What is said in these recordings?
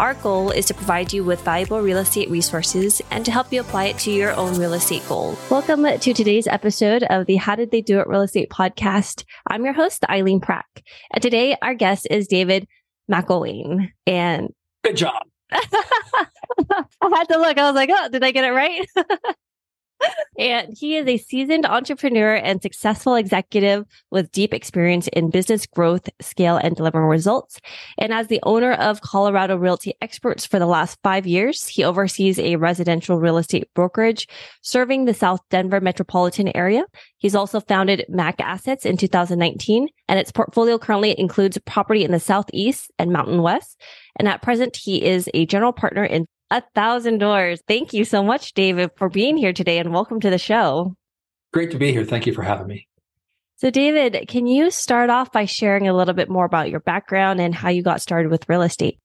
Our goal is to provide you with valuable real estate resources and to help you apply it to your own real estate goal. Welcome to today's episode of the How Did They Do It Real Estate podcast. I'm your host, Eileen Prack. And today our guest is David McElwain. And good job. I had to look. I was like, oh, did I get it right? and he is a seasoned entrepreneur and successful executive with deep experience in business growth, scale, and delivering results. And as the owner of Colorado Realty Experts for the last five years, he oversees a residential real estate brokerage serving the South Denver metropolitan area. He's also founded Mac Assets in 2019, and its portfolio currently includes property in the Southeast and Mountain West. And at present, he is a general partner in a thousand doors. Thank you so much, David, for being here today and welcome to the show. Great to be here. Thank you for having me. So, David, can you start off by sharing a little bit more about your background and how you got started with real estate?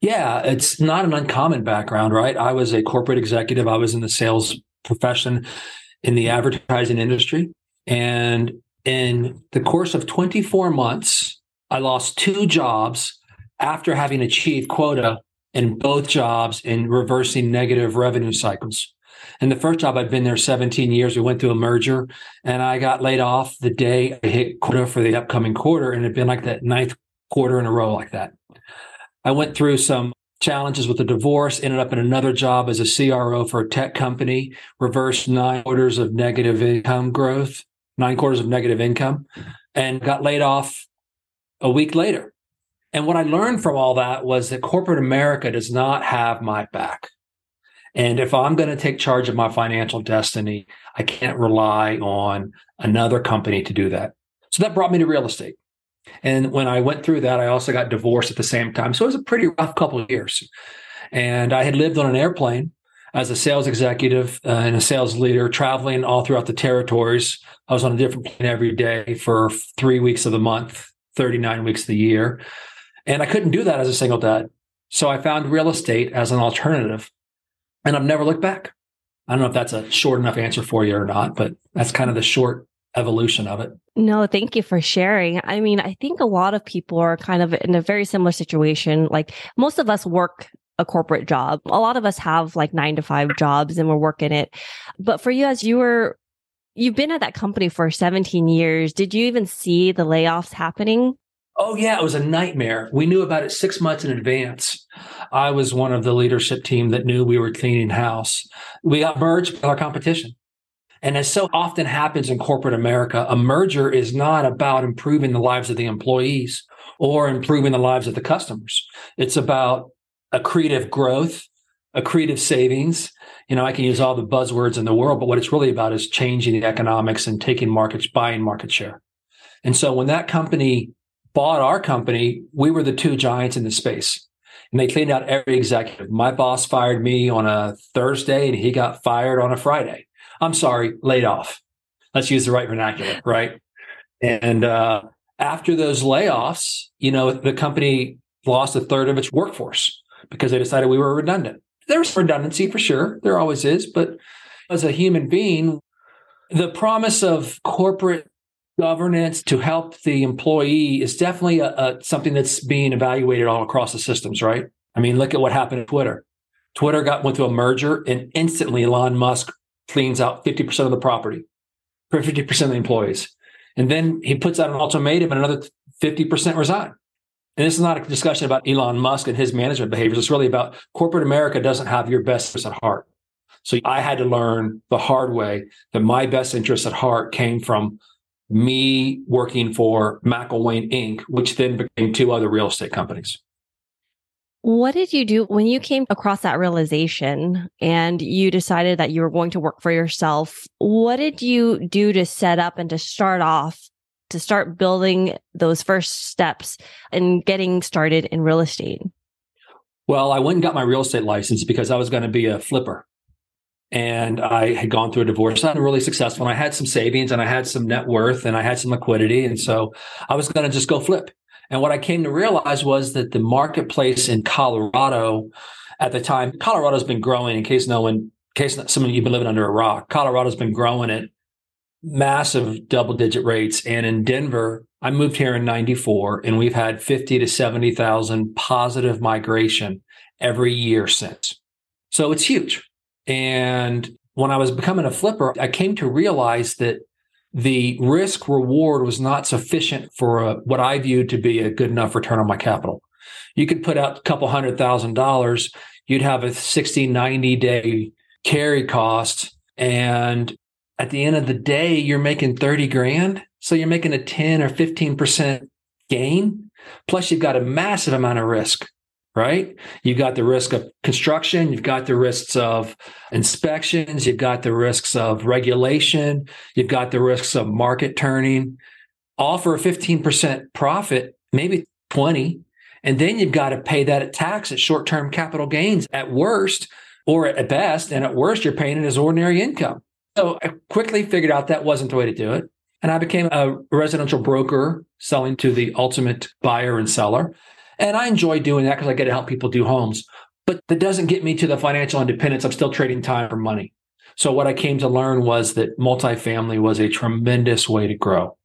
Yeah, it's not an uncommon background, right? I was a corporate executive, I was in the sales profession in the advertising industry. And in the course of 24 months, I lost two jobs after having achieved quota in both jobs in reversing negative revenue cycles. In the first job, I'd been there 17 years. We went through a merger and I got laid off the day I hit quota for the upcoming quarter. And it had been like that ninth quarter in a row like that. I went through some challenges with the divorce, ended up in another job as a CRO for a tech company, reversed nine quarters of negative income growth, nine quarters of negative income, and got laid off a week later. And what I learned from all that was that corporate America does not have my back. And if I'm going to take charge of my financial destiny, I can't rely on another company to do that. So that brought me to real estate. And when I went through that, I also got divorced at the same time. So it was a pretty rough couple of years. And I had lived on an airplane as a sales executive uh, and a sales leader, traveling all throughout the territories. I was on a different plane every day for three weeks of the month, 39 weeks of the year. And I couldn't do that as a single dad. So I found real estate as an alternative and I've never looked back. I don't know if that's a short enough answer for you or not, but that's kind of the short evolution of it. No, thank you for sharing. I mean, I think a lot of people are kind of in a very similar situation. Like most of us work a corporate job. A lot of us have like nine to five jobs and we're working it. But for you, as you were, you've been at that company for 17 years, did you even see the layoffs happening? Oh, yeah, it was a nightmare. We knew about it six months in advance. I was one of the leadership team that knew we were cleaning house. We got merged with our competition. And as so often happens in corporate America, a merger is not about improving the lives of the employees or improving the lives of the customers. It's about accretive growth, accretive savings. You know, I can use all the buzzwords in the world, but what it's really about is changing the economics and taking markets, buying market share. And so when that company bought our company, we were the two giants in the space. And they cleaned out every executive. My boss fired me on a Thursday and he got fired on a Friday. I'm sorry, laid off. Let's use the right vernacular, right? And uh, after those layoffs, you know, the company lost a third of its workforce because they decided we were redundant. There's redundancy for sure. There always is. But as a human being, the promise of corporate governance to help the employee is definitely a, a, something that's being evaluated all across the systems, right? I mean, look at what happened at Twitter. Twitter got went through a merger, and instantly Elon Musk cleans out 50% of the property for 50% of the employees. And then he puts out an ultimatum and another 50% resign. And this is not a discussion about Elon Musk and his management behaviors. It's really about corporate America doesn't have your best interests at heart. So I had to learn the hard way that my best interests at heart came from me working for McElwain Inc., which then became two other real estate companies. What did you do when you came across that realization and you decided that you were going to work for yourself? What did you do to set up and to start off to start building those first steps and getting started in real estate? Well, I went and got my real estate license because I was going to be a flipper and I had gone through a divorce. I'm really successful. And I had some savings and I had some net worth and I had some liquidity. And so I was going to just go flip. And what I came to realize was that the marketplace in Colorado at the time, Colorado's been growing in case no one, in case some of you've been living under a rock. Colorado's been growing at massive double digit rates. And in Denver, I moved here in 94 and we've had 50 to 70,000 positive migration every year since. So it's huge. And when I was becoming a flipper, I came to realize that the risk reward was not sufficient for a, what I viewed to be a good enough return on my capital. You could put out a couple hundred thousand dollars, you'd have a 60, 90 day carry cost. And at the end of the day, you're making 30 grand. So you're making a 10 or 15% gain. Plus, you've got a massive amount of risk right? You've got the risk of construction, you've got the risks of inspections, you've got the risks of regulation, you've got the risks of market turning, all for a 15% profit, maybe 20. And then you've got to pay that at tax at short-term capital gains at worst, or at best, and at worst, you're paying it as ordinary income. So I quickly figured out that wasn't the way to do it. And I became a residential broker selling to the ultimate buyer and seller. And I enjoy doing that because I get to help people do homes. But that doesn't get me to the financial independence. I'm still trading time for money. So what I came to learn was that multifamily was a tremendous way to grow.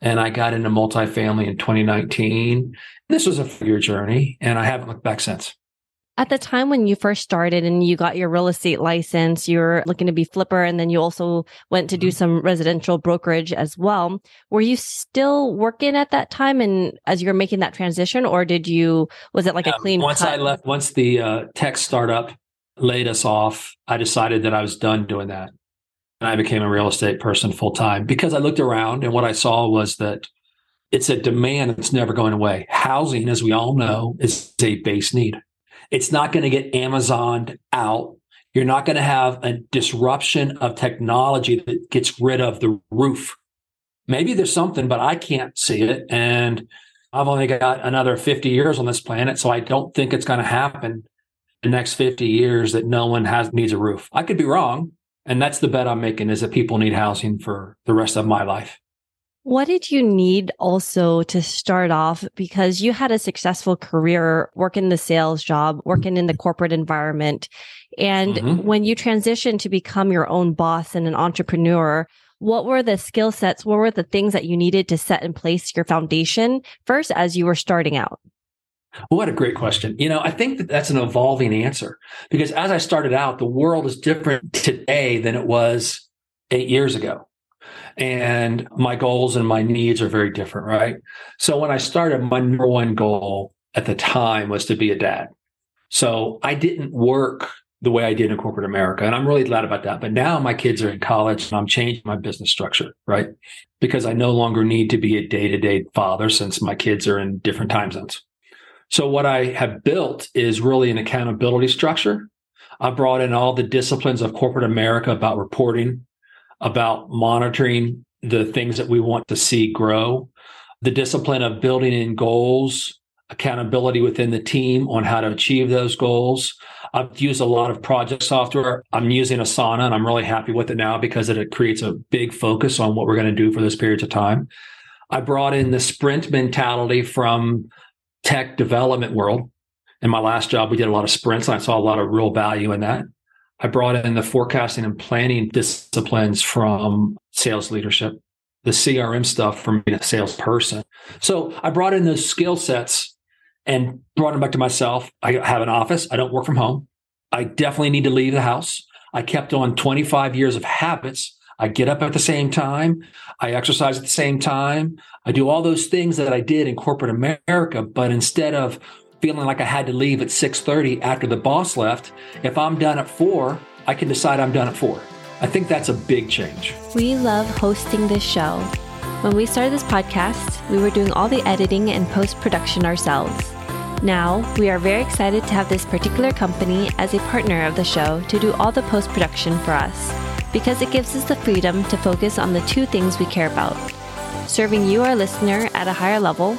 And I got into multifamily in 2019. This was a year journey and I haven't looked back since. At the time when you first started and you got your real estate license, you were looking to be flipper and then you also went to do mm-hmm. some residential brokerage as well. Were you still working at that time and as you were making that transition or did you, was it like a clean Once cut? I left, once the uh, tech startup laid us off, I decided that I was done doing that. And I became a real estate person full time because I looked around and what I saw was that it's a demand that's never going away. Housing, as we all know, is a base need. It's not going to get Amazoned out. You're not going to have a disruption of technology that gets rid of the roof. Maybe there's something, but I can't see it. And I've only got another 50 years on this planet. So I don't think it's going to happen the next 50 years that no one has needs a roof. I could be wrong. And that's the bet I'm making is that people need housing for the rest of my life. What did you need also to start off? Because you had a successful career working the sales job, working in the corporate environment. And mm-hmm. when you transitioned to become your own boss and an entrepreneur, what were the skill sets? What were the things that you needed to set in place your foundation first as you were starting out? What a great question. You know, I think that that's an evolving answer because as I started out, the world is different today than it was eight years ago and my goals and my needs are very different, right? So when I started, my number one goal at the time was to be a dad. So I didn't work the way I did in corporate America. And I'm really glad about that. But now my kids are in college and I'm changing my business structure, right? Because I no longer need to be a day to day father since my kids are in different time zones. So what I have built is really an accountability structure. I brought in all the disciplines of corporate America about reporting, about monitoring the things that we want to see grow, the discipline of building in goals, accountability within the team on how to achieve those goals. I've used a lot of project software. I'm using Asana and I'm really happy with it now because it creates a big focus on what we're going to do for those periods of time. I brought in the sprint mentality from tech development world. In my last job, we did a lot of sprints and I saw a lot of real value in that. I brought in the forecasting and planning disciplines from sales leadership, the CRM stuff from being a salesperson. So I brought in those skill sets and brought them back to myself. I have an office. I don't work from home. I definitely need to leave the house. I kept on 25 years of habits. I get up at the same time. I exercise at the same time. I do all those things that I did in corporate America. But instead of feeling like I had to leave at 6:30 after the boss left, if I'm done at 4, I can decide I'm done at 4. I think that's a big change. We love hosting this show. When we started this podcast, we were doing all the editing and post-production ourselves. Now, we are very excited to have this particular company as a partner of the show to do all the post production for us because it gives us the freedom to focus on the two things we care about serving you, our listener, at a higher level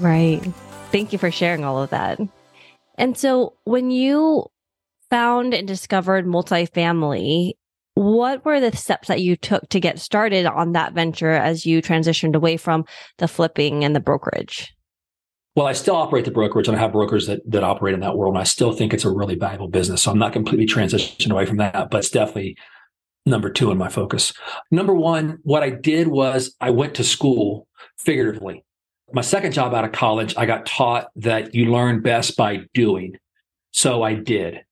Right. Thank you for sharing all of that. And so when you found and discovered multifamily, what were the steps that you took to get started on that venture as you transitioned away from the flipping and the brokerage? Well, I still operate the brokerage and I have brokers that, that operate in that world. And I still think it's a really valuable business. So I'm not completely transitioned away from that, but it's definitely number two in my focus. Number one, what I did was I went to school figuratively. My second job out of college, I got taught that you learn best by doing. So I did.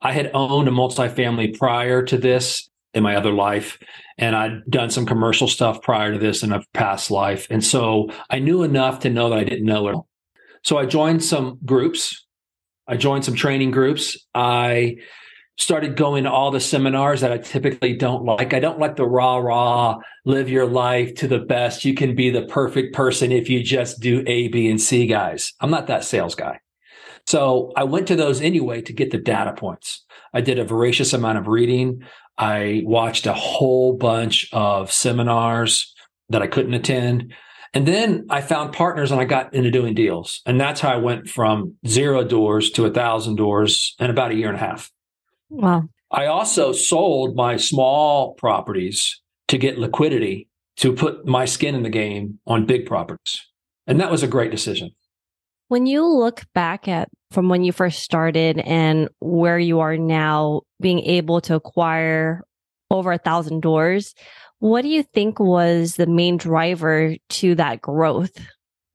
I had owned a multifamily prior to this in my other life, and I'd done some commercial stuff prior to this in a past life. And so I knew enough to know that I didn't know it. So I joined some groups. I joined some training groups. I started going to all the seminars that I typically don't like. I don't like the rah rah, live your life to the best. You can be the perfect person if you just do A, B, and C guys. I'm not that sales guy. So I went to those anyway to get the data points. I did a voracious amount of reading. I watched a whole bunch of seminars that I couldn't attend. And then I found partners and I got into doing deals. And that's how I went from zero doors to a thousand doors in about a year and a half. Wow. I also sold my small properties to get liquidity to put my skin in the game on big properties. And that was a great decision. When you look back at from when you first started and where you are now, being able to acquire over a thousand doors, what do you think was the main driver to that growth?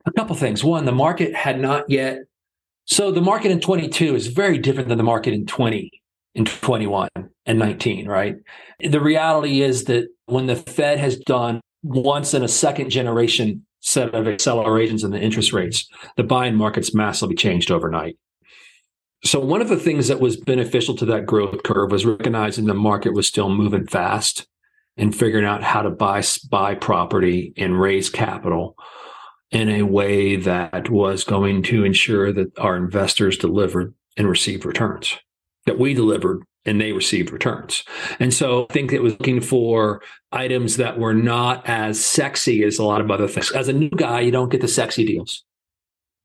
A couple things. One, the market had not yet. So the market in 22 is very different than the market in 20, in 21 and 19, right? The reality is that when the Fed has done once in a second generation set of accelerations in the interest rates, the buying market's massively changed overnight. So one of the things that was beneficial to that growth curve was recognizing the market was still moving fast and figuring out how to buy buy property and raise capital in a way that was going to ensure that our investors delivered and received returns that we delivered and they received returns. And so I think it was looking for items that were not as sexy as a lot of other things. As a new guy, you don't get the sexy deals,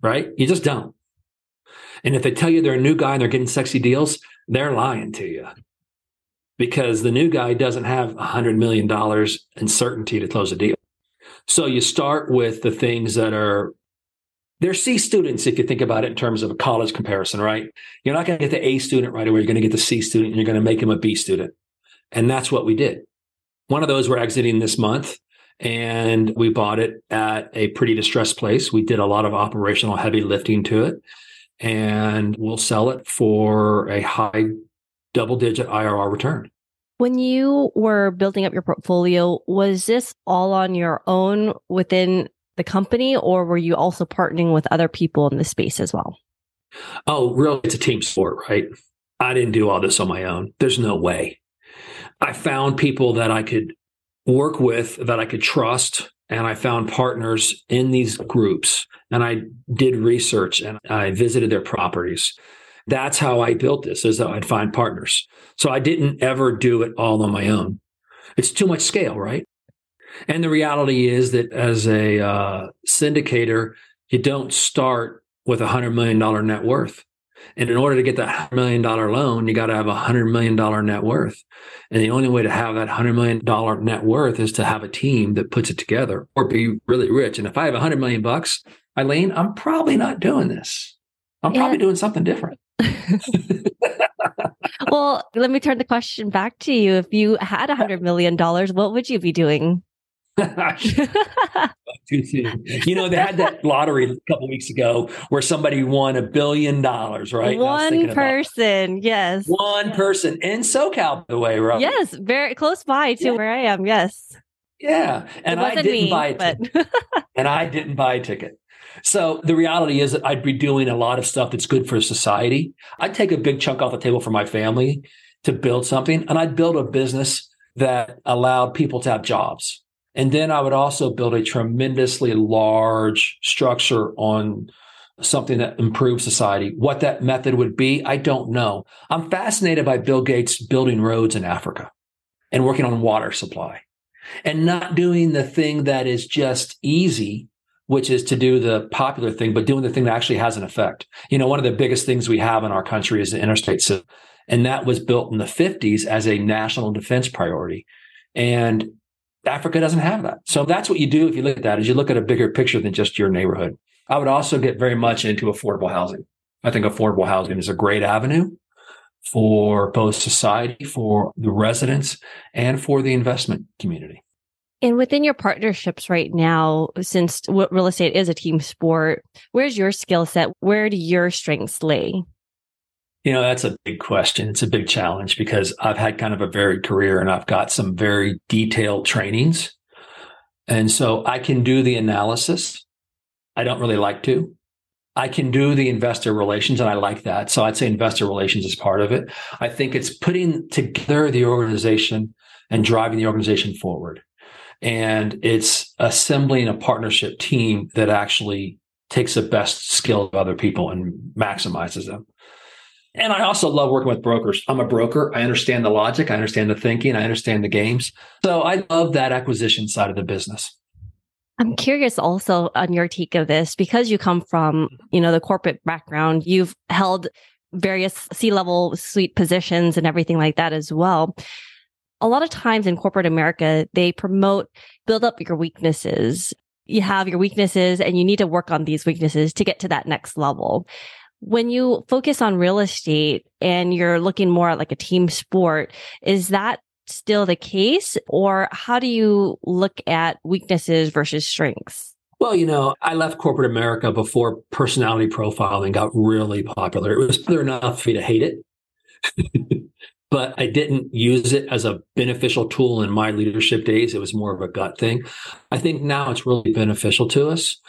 right? You just don't. And if they tell you they're a new guy and they're getting sexy deals, they're lying to you because the new guy doesn't have a $100 million in certainty to close a deal. So you start with the things that are they're C students if you think about it in terms of a college comparison, right? You're not going to get the A student right away. You're going to get the C student and you're going to make him a B student. And that's what we did. One of those we're exiting this month and we bought it at a pretty distressed place. We did a lot of operational heavy lifting to it and we'll sell it for a high double digit IRR return. When you were building up your portfolio, was this all on your own within the company, or were you also partnering with other people in the space as well? Oh, really? It's a team sport, right? I didn't do all this on my own. There's no way. I found people that I could work with, that I could trust, and I found partners in these groups. And I did research and I visited their properties. That's how I built this, is that I'd find partners. So I didn't ever do it all on my own. It's too much scale, right? And the reality is that as a uh, syndicator, you don't start with a $100 million net worth. And in order to get that $100 million loan, you got to have a $100 million net worth. And the only way to have that $100 million net worth is to have a team that puts it together or be really rich. And if I have 100 million bucks, Eileen, I'm probably not doing this. I'm yeah. probably doing something different. well, let me turn the question back to you. If you had a $100 million, what would you be doing? you know, they had that lottery a couple weeks ago where somebody won a billion dollars, right? One person, yes. One person in SoCal, by the way, right? Yes, very close by to yeah. where I am. Yes. Yeah. And I didn't me, buy it. But... and I didn't buy a ticket. So the reality is that I'd be doing a lot of stuff that's good for society. I'd take a big chunk off the table for my family to build something, and I'd build a business that allowed people to have jobs And then I would also build a tremendously large structure on something that improves society. What that method would be, I don't know. I'm fascinated by Bill Gates building roads in Africa and working on water supply and not doing the thing that is just easy, which is to do the popular thing, but doing the thing that actually has an effect. You know, one of the biggest things we have in our country is the interstate system. And that was built in the 50s as a national defense priority. And Africa doesn't have that. So that's what you do if you look at that is you look at a bigger picture than just your neighborhood. I would also get very much into affordable housing. I think affordable housing is a great avenue for both society, for the residents, and for the investment community. And within your partnerships right now, since real estate is a team sport, where's your skill set? Where do your strengths lay? You know, that's a big question. It's a big challenge because I've had kind of a varied career and I've got some very detailed trainings. And so I can do the analysis. I don't really like to. I can do the investor relations and I like that. So I'd say investor relations is part of it. I think it's putting together the organization and driving the organization forward. And it's assembling a partnership team that actually takes the best skill of other people and maximizes them. And I also love working with brokers. I'm a broker. I understand the logic. I understand the thinking. I understand the games. So I love that acquisition side of the business. I'm curious also on your take of this because you come from, you know, the corporate background. You've held various C-level suite positions and everything like that as well. A lot of times in corporate America, they promote build up your weaknesses. You have your weaknesses and you need to work on these weaknesses to get to that next level. When you focus on real estate and you're looking more at like a team sport, is that still the case? Or how do you look at weaknesses versus strengths? Well, you know, I left corporate America before personality profiling got really popular. It was popular enough for me to hate it, but I didn't use it as a beneficial tool in my leadership days. It was more of a gut thing. I think now it's really beneficial to us.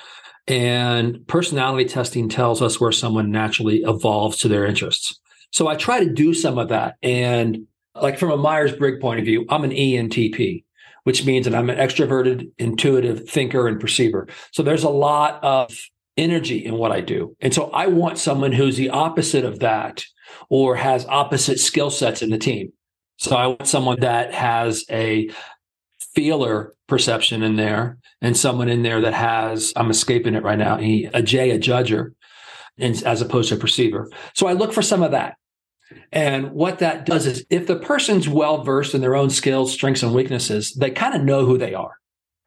And personality testing tells us where someone naturally evolves to their interests. So I try to do some of that. And like from a Myers Briggs point of view, I'm an ENTP, which means that I'm an extroverted, intuitive thinker and perceiver. So there's a lot of energy in what I do. And so I want someone who's the opposite of that or has opposite skill sets in the team. So I want someone that has a feeler perception in there and someone in there that has, I'm escaping it right now, a J, a judger, as opposed to a perceiver. So I look for some of that. And what that does is if the person's well versed in their own skills, strengths, and weaknesses, they kind of know who they are.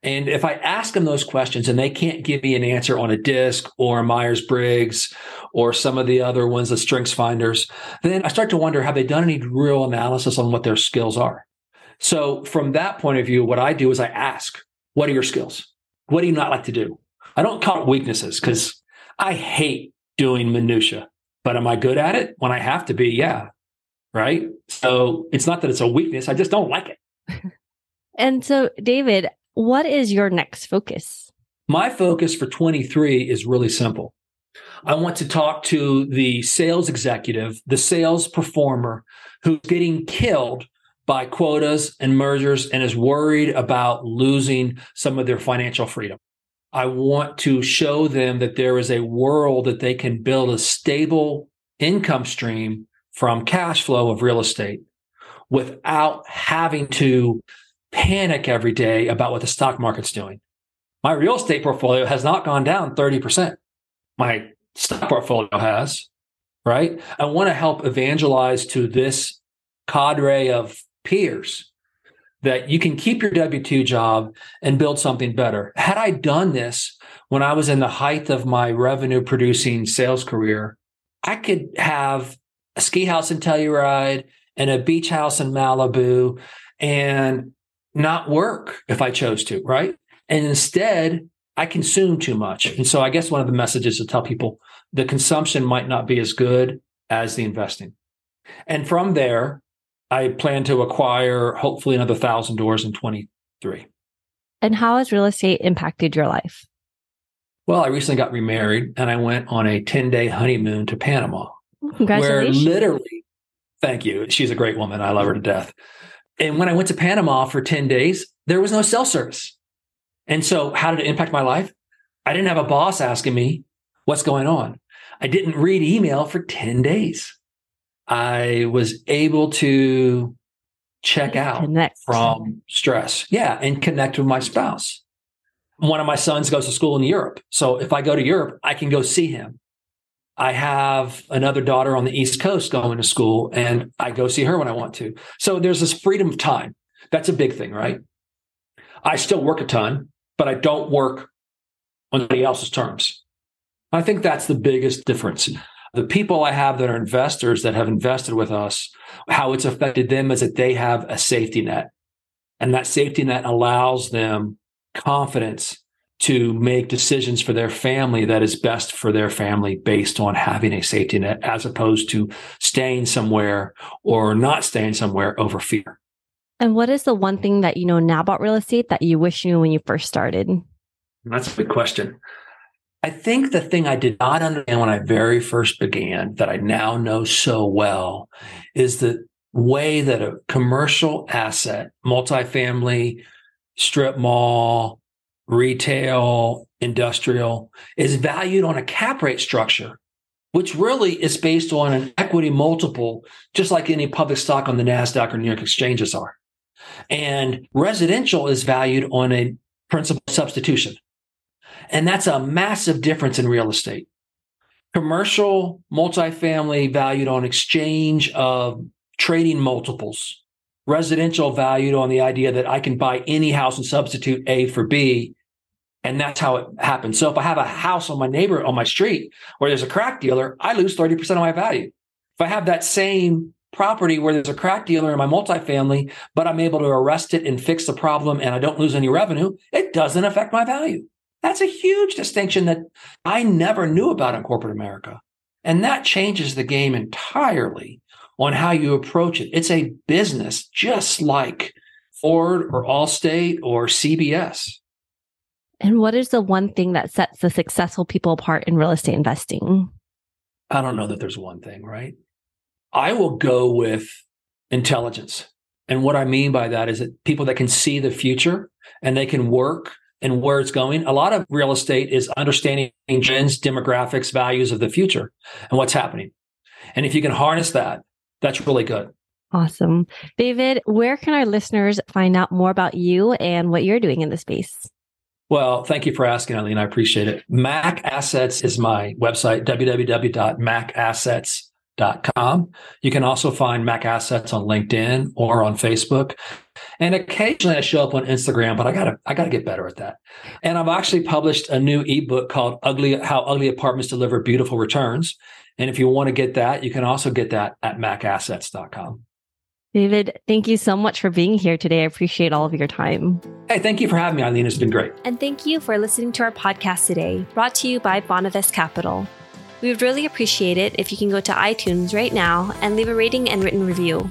And if I ask them those questions and they can't give me an answer on a DISC or Myers Briggs or some of the other ones, the strengths finders, then I start to wonder have they done any real analysis on what their skills are? So, from that point of view, what I do is I ask, what are your skills? What do you not like to do? I don't call it weaknesses because I hate doing minutia. But am I good at it when I have to be? Yeah. Right. So it's not that it's a weakness. I just don't like it. and so, David, what is your next focus? My focus for 23 is really simple. I want to talk to the sales executive, the sales performer who's getting killed by quotas and mergers and is worried about losing some of their financial freedom. I want to show them that there is a world that they can build a stable income stream from cash flow of real estate without having to panic every day about what the stock market's doing. My real estate portfolio has not gone down 30%. My stock portfolio has, right? I want to help evangelize to this cadre of peers that you can keep your W 2 job and build something better. Had I done this when I was in the height of my revenue producing sales career, I could have a ski house in Telluride and a beach house in Malibu and not work if I chose to, right? And instead, I consume too much. And so I guess one of the messages to tell people the consumption might not be as good as the investing. And from there, I plan to acquire hopefully another thousand doors in 23. And how has real estate impacted your life? Well, I recently got remarried and I went on a 10 day honeymoon to Panama. Congratulations. Where literally, thank you. She's a great woman. I love her to death. And when I went to Panama for 10 days, there was no cell service. And so how did it impact my life? I didn't have a boss asking me what's going on. I didn't read email for 10 days. I was able to check out connect. from stress. Yeah. And connect with my spouse. One of my sons goes to school in Europe. So if I go to Europe, I can go see him. I have another daughter on the East Coast going to school and I go see her when I want to. So there's this freedom of time. That's a big thing, right? I still work a ton, but I don't work on anybody else's terms. I think that's the biggest difference. The people I have that are investors that have invested with us, how it's affected them is that they have a safety net. And that safety net allows them confidence to make decisions for their family that is best for their family based on having a safety net as opposed to staying somewhere or not staying somewhere over fear. And what is the one thing that you know now about real estate that you wish you knew when you first started? That's a good question. I think the thing I did not understand when I very first began that I now know so well is the way that a commercial asset, multifamily, strip mall, retail, industrial is valued on a cap rate structure, which really is based on an equity multiple, just like any public stock on the NASDAQ or New York exchanges are. And residential is valued on a principal substitution. And that's a massive difference in real estate. Commercial multifamily valued on exchange of trading multiples. Residential valued on the idea that I can buy any house and substitute A for B. And that's how it happens. So if I have a house on my neighbor on my street where there's a crack dealer, I lose 30% of my value. If I have that same property where there's a crack dealer in my multifamily, but I'm able to arrest it and fix the problem and I don't lose any revenue, it doesn't affect my value. That's a huge distinction that I never knew about in corporate America. And that changes the game entirely on how you approach it. It's a business just like Ford or Allstate or CBS. And what is the one thing that sets the successful people apart in real estate investing? I don't know that there's one thing, right? I will go with intelligence. And what I mean by that is that people that can see the future and they can work and where it's going. A lot of real estate is understanding trends, demographics, values of the future and what's happening. And if you can harness that, that's really good. Awesome. David, where can our listeners find out more about you and what you're doing in the space? Well, thank you for asking, Eileen. I appreciate it. Mac Assets is my website, www.macassets.com. You can also find Mac Assets on LinkedIn or on Facebook. And occasionally I show up on Instagram, but I gotta I gotta get better at that. And I've actually published a new ebook called Ugly How Ugly Apartments Deliver Beautiful Returns. And if you want to get that, you can also get that at macassets.com. David, thank you so much for being here today. I appreciate all of your time. Hey, thank you for having me, Eileen. It's been great. And thank you for listening to our podcast today, brought to you by Bonavest Capital. We would really appreciate it if you can go to iTunes right now and leave a rating and written review.